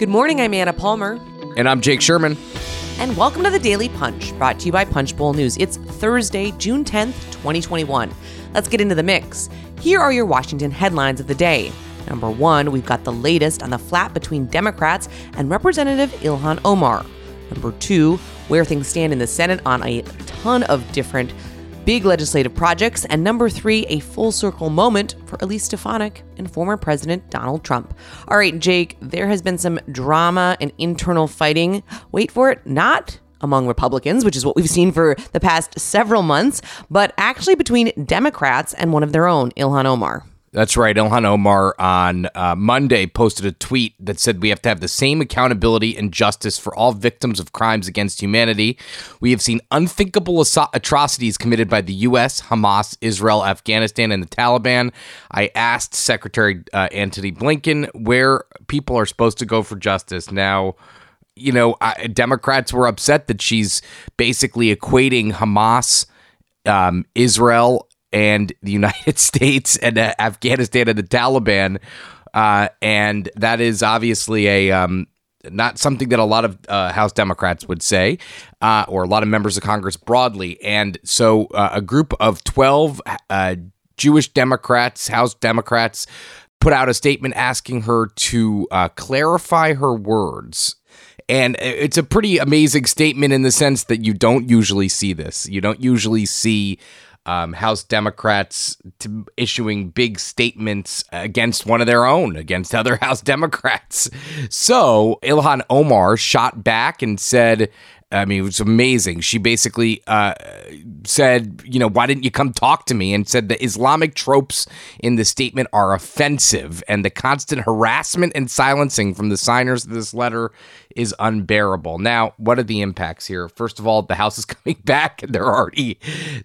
Good morning, I'm Anna Palmer. And I'm Jake Sherman. And welcome to the Daily Punch, brought to you by Punchbowl News. It's Thursday, June 10th, 2021. Let's get into the mix. Here are your Washington headlines of the day. Number one, we've got the latest on the flap between Democrats and Representative Ilhan Omar. Number two, where things stand in the Senate on a ton of different big legislative projects. And number three, a full circle moment for Elise Stefanik and former President Donald Trump. All right, Jake, there has been some drama and internal fighting. Wait for it, not among Republicans, which is what we've seen for the past several months, but actually between Democrats and one of their own, Ilhan Omar. That's right. Ilhan Omar on uh, Monday posted a tweet that said we have to have the same accountability and justice for all victims of crimes against humanity. We have seen unthinkable atrocities committed by the U.S., Hamas, Israel, Afghanistan, and the Taliban. I asked Secretary uh, Antony Blinken where people are supposed to go for justice. Now, you know, I, Democrats were upset that she's basically equating Hamas, um, Israel, and the United States and uh, Afghanistan and the Taliban. Uh, and that is obviously a um, not something that a lot of uh, House Democrats would say, uh, or a lot of members of Congress broadly. And so, uh, a group of twelve uh, Jewish Democrats, House Democrats, put out a statement asking her to clarify her words and it's a pretty amazing statement in the sense that you don't usually see this. You don't usually see um, House Democrats issuing big statements against one of their own, against other House Democrats. So Ilhan Omar shot back and said, I mean, it was amazing. She basically uh, said, you know, why didn't you come talk to me? And said the Islamic tropes in the statement are offensive, and the constant harassment and silencing from the signers of this letter is unbearable. Now, what are the impacts here? First of all, the House is coming back, and they're already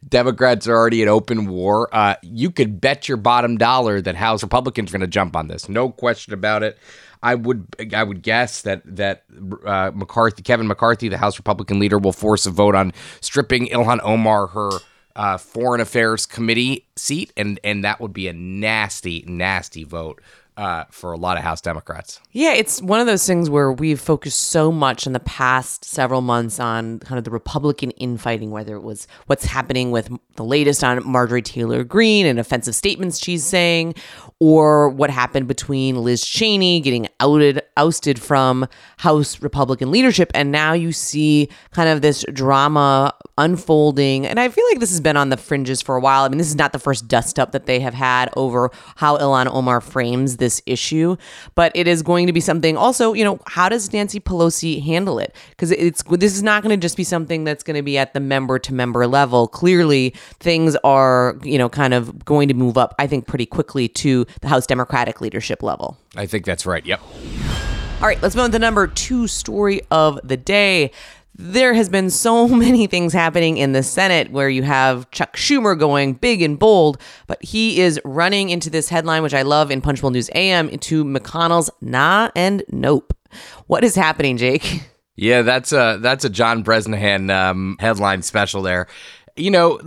Democrats are already in open war. Uh, you could bet your bottom dollar that House Republicans are going to jump on this, no question about it. I would I would guess that that uh, McCarthy, Kevin McCarthy, the House Republican leader, will force a vote on stripping Ilhan Omar her uh, Foreign Affairs Committee seat, and and that would be a nasty, nasty vote uh, for a lot of House Democrats. Yeah, it's one of those things where we've focused so much in the past several months on kind of the Republican infighting, whether it was what's happening with the latest on Marjorie Taylor Greene and offensive statements she's saying, or what happened between Liz Cheney getting outed, ousted from House Republican leadership, and now you see kind of this drama unfolding. And I feel like this has been on the fringes for a while. I mean, this is not the first dust up that they have had over how Ilhan Omar frames this issue, but it is going to be something also, you know, how does Nancy Pelosi handle it? Because it's this is not going to just be something that's going to be at the member to member level. Clearly, things are, you know, kind of going to move up, I think, pretty quickly to the House Democratic leadership level. I think that's right. Yep. All right, let's move on to the number two story of the day there has been so many things happening in the Senate where you have Chuck Schumer going big and bold, but he is running into this headline, which I love in Punchbowl News AM, into McConnell's nah and nope. What is happening, Jake? Yeah, that's a that's a John Bresnahan um, headline special there. You know,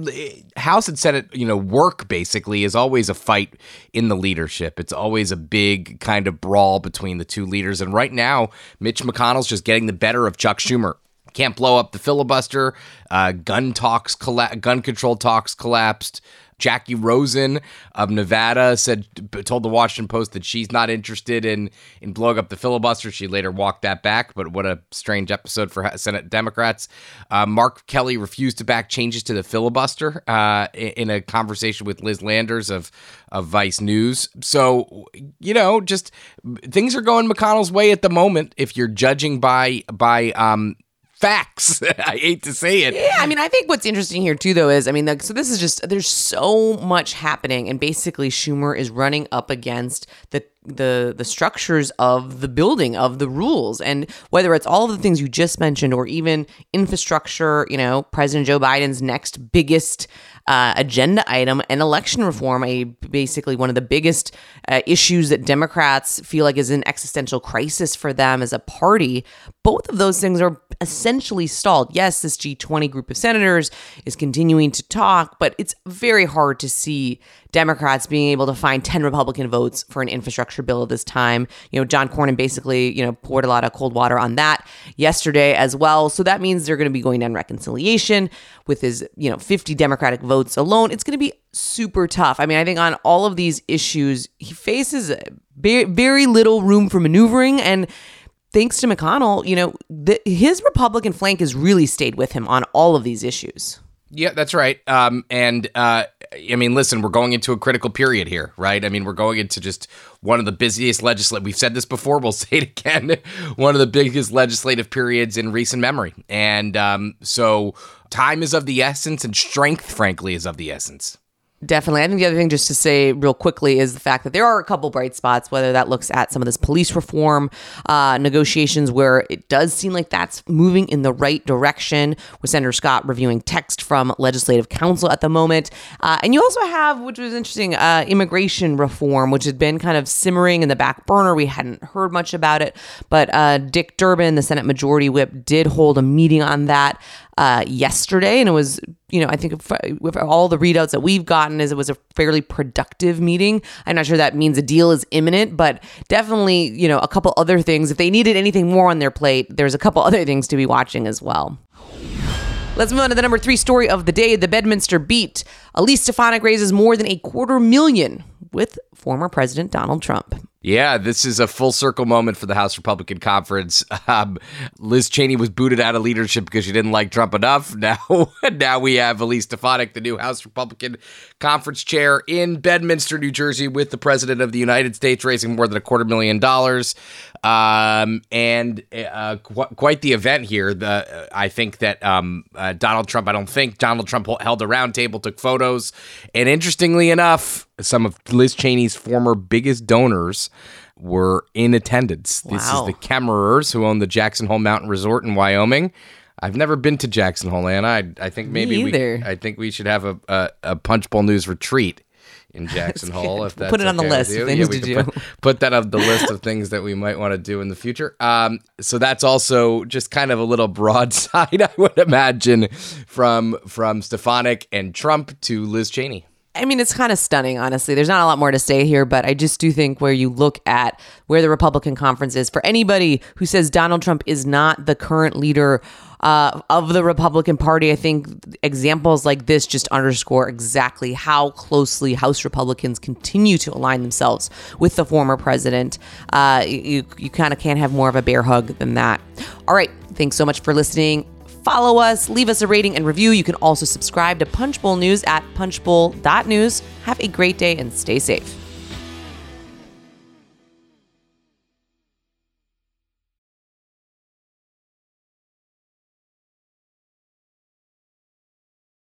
House and Senate, you know, work basically is always a fight in the leadership. It's always a big kind of brawl between the two leaders. And right now, Mitch McConnell's just getting the better of Chuck Schumer can't blow up the filibuster. Uh, gun talks, colla- gun control talks collapsed. Jacky Rosen of Nevada said told the Washington Post that she's not interested in in blowing up the filibuster. She later walked that back, but what a strange episode for Senate Democrats. Uh, Mark Kelly refused to back changes to the filibuster uh, in a conversation with Liz Landers of of Vice News. So you know, just things are going McConnell's way at the moment. If you're judging by by um, facts. I hate to say it. Yeah, I mean, I think what's interesting here too, though, is I mean, like, so this is just there's so much happening, and basically Schumer is running up against the the the structures of the building of the rules and whether it's all of the things you just mentioned or even infrastructure you know president joe biden's next biggest uh, agenda item and election reform, a basically one of the biggest uh, issues that Democrats feel like is an existential crisis for them as a party. both of those things are essentially stalled. Yes, this G20 group of senators is continuing to talk, but it's very hard to see Democrats being able to find 10 Republican votes for an infrastructure bill at this time. You know, John Cornyn basically, you know, poured a lot of cold water on that yesterday as well. So that means they're going to be going down reconciliation with his, you know, 50 Democratic votes alone. It's going to be super tough. I mean, I think on all of these issues, he faces very, little room for maneuvering and thanks to McConnell, you know, the, his Republican flank has really stayed with him on all of these issues. Yeah, that's right. Um, and uh, I mean, listen, we're going into a critical period here, right? I mean, we're going into just one of the busiest legislative. We've said this before. We'll say it again. one of the biggest legislative periods in recent memory, and um, so time is of the essence, and strength, frankly, is of the essence. Definitely. I think the other thing, just to say real quickly, is the fact that there are a couple bright spots, whether that looks at some of this police reform uh, negotiations, where it does seem like that's moving in the right direction, with Senator Scott reviewing text from legislative counsel at the moment. Uh, and you also have, which was interesting, uh, immigration reform, which had been kind of simmering in the back burner. We hadn't heard much about it. But uh, Dick Durbin, the Senate Majority Whip, did hold a meeting on that uh, yesterday, and it was, you know, I think with all the readouts that we've gotten, is it was a fairly productive meeting. I'm not sure that means a deal is imminent, but definitely, you know, a couple other things. If they needed anything more on their plate, there's a couple other things to be watching as well. Let's move on to the number three story of the day the Bedminster beat. Elise Stefanik raises more than a quarter million with former President Donald Trump. Yeah, this is a full circle moment for the House Republican Conference. Um, Liz Cheney was booted out of leadership because she didn't like Trump enough. Now, now we have Elise Stefanik, the new House Republican Conference chair in Bedminster, New Jersey, with the President of the United States raising more than a quarter million dollars. Um, and uh, qu- quite the event here. The I think that um, uh, Donald Trump. I don't think Donald Trump held a roundtable, took photos, and interestingly enough, some of Liz Cheney's former biggest donors were in attendance. Wow. This is the Kemmerers who own the Jackson Hole Mountain Resort in Wyoming. I've never been to Jackson Hole, Anna. I, I think maybe we, I think we should have a, a, a Punchbowl News retreat in Jackson Hole. If that's put it on okay the list of things yeah, to do. Put, put, that on the list of things that we might want to do in the future. Um, so that's also just kind of a little broadside, I would imagine, from from Stefanik and Trump to Liz Cheney. I mean, it's kind of stunning, honestly. There's not a lot more to say here, but I just do think where you look at where the Republican conference is, for anybody who says Donald Trump is not the current leader uh, of the Republican Party, I think examples like this just underscore exactly how closely House Republicans continue to align themselves with the former president. Uh, you you kind of can't have more of a bear hug than that. All right. Thanks so much for listening follow us, leave us a rating and review. You can also subscribe to Punchbowl News at punchbowl.news. Have a great day and stay safe.